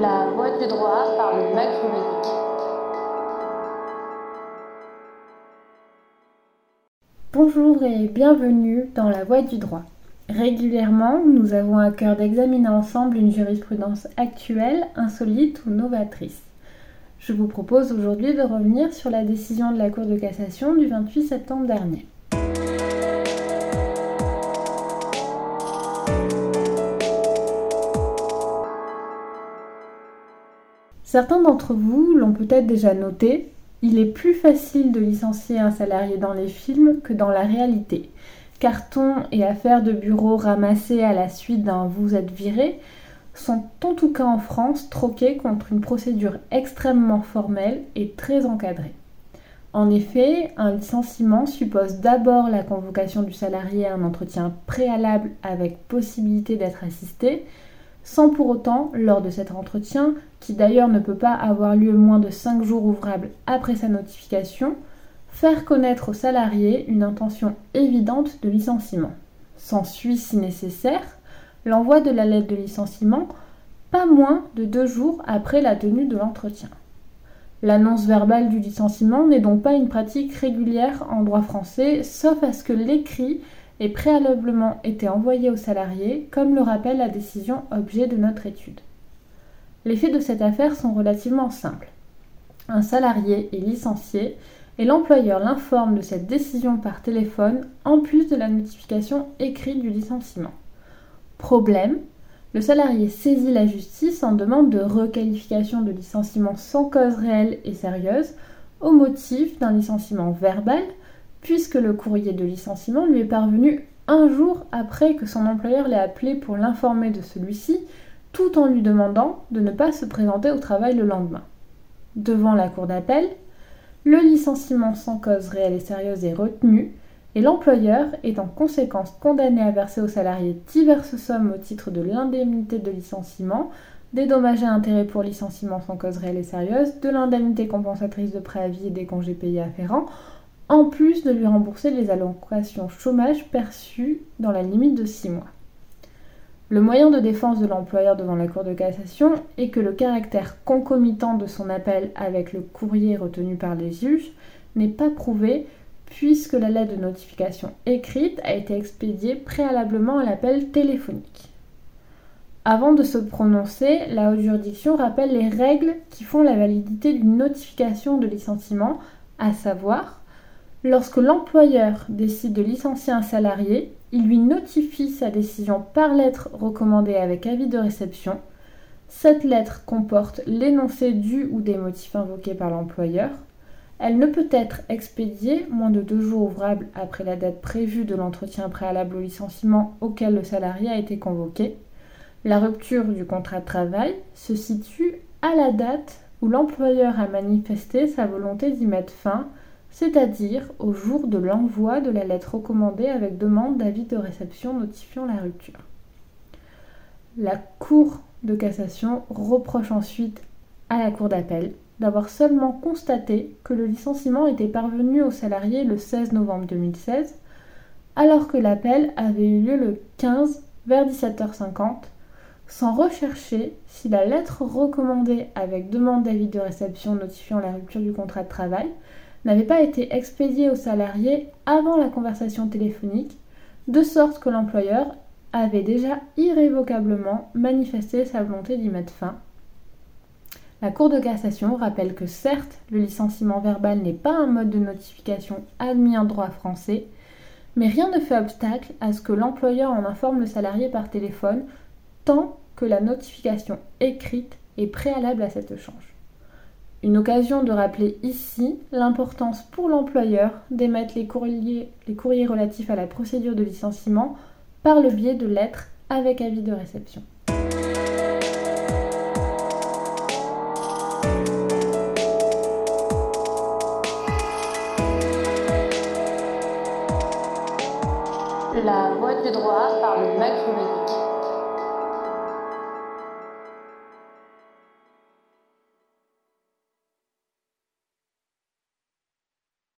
La voie du droit par le Mac. Bonjour et bienvenue dans La voie du droit. Régulièrement, nous avons à cœur d'examiner ensemble une jurisprudence actuelle, insolite ou novatrice. Je vous propose aujourd'hui de revenir sur la décision de la Cour de cassation du 28 septembre dernier. Certains d'entre vous l'ont peut-être déjà noté, il est plus facile de licencier un salarié dans les films que dans la réalité. Cartons et affaires de bureau ramassés à la suite d'un vous êtes viré sont en tout cas en France troqués contre une procédure extrêmement formelle et très encadrée. En effet, un licenciement suppose d'abord la convocation du salarié à un entretien préalable avec possibilité d'être assisté, sans pour autant, lors de cet entretien, qui d'ailleurs ne peut pas avoir lieu moins de 5 jours ouvrables après sa notification, faire connaître au salarié une intention évidente de licenciement. S'ensuit, si nécessaire, l'envoi de la lettre de licenciement pas moins de deux jours après la tenue de l'entretien. L'annonce verbale du licenciement n'est donc pas une pratique régulière en droit français, sauf à ce que l'écrit et préalablement été envoyé aux salariés, comme le rappelle la décision objet de notre étude. Les faits de cette affaire sont relativement simples. Un salarié est licencié et l'employeur l'informe de cette décision par téléphone en plus de la notification écrite du licenciement. Problème, le salarié saisit la justice en demande de requalification de licenciement sans cause réelle et sérieuse au motif d'un licenciement verbal puisque le courrier de licenciement lui est parvenu un jour après que son employeur l'ait appelé pour l'informer de celui-ci, tout en lui demandant de ne pas se présenter au travail le lendemain. Devant la cour d'appel, le licenciement sans cause réelle et sérieuse est retenu et l'employeur est en conséquence condamné à verser au salarié diverses sommes au titre de l'indemnité de licenciement, des dommages et intérêts pour licenciement sans cause réelle et sérieuse, de l'indemnité compensatrice de préavis et des congés payés afférents, en plus de lui rembourser les allocations chômage perçues dans la limite de 6 mois. Le moyen de défense de l'employeur devant la Cour de cassation est que le caractère concomitant de son appel avec le courrier retenu par les juges n'est pas prouvé puisque la lettre de notification écrite a été expédiée préalablement à l'appel téléphonique. Avant de se prononcer, la haute juridiction rappelle les règles qui font la validité d'une notification de licenciement, à savoir Lorsque l'employeur décide de licencier un salarié, il lui notifie sa décision par lettre recommandée avec avis de réception. Cette lettre comporte l'énoncé du ou des motifs invoqués par l'employeur. Elle ne peut être expédiée moins de deux jours ouvrables après la date prévue de l'entretien préalable au licenciement auquel le salarié a été convoqué. La rupture du contrat de travail se situe à la date où l'employeur a manifesté sa volonté d'y mettre fin c'est-à-dire au jour de l'envoi de la lettre recommandée avec demande d'avis de réception notifiant la rupture. La Cour de cassation reproche ensuite à la Cour d'appel d'avoir seulement constaté que le licenciement était parvenu au salarié le 16 novembre 2016, alors que l'appel avait eu lieu le 15 vers 17h50, sans rechercher si la lettre recommandée avec demande d'avis de réception notifiant la rupture du contrat de travail n'avait pas été expédié au salarié avant la conversation téléphonique, de sorte que l'employeur avait déjà irrévocablement manifesté sa volonté d'y mettre fin. La Cour de cassation rappelle que certes, le licenciement verbal n'est pas un mode de notification admis en droit français, mais rien ne fait obstacle à ce que l'employeur en informe le salarié par téléphone tant que la notification écrite est préalable à cet échange. Une occasion de rappeler ici l'importance pour l'employeur d'émettre les courriers, relatifs à la procédure de licenciement par le biais de lettres avec avis de réception.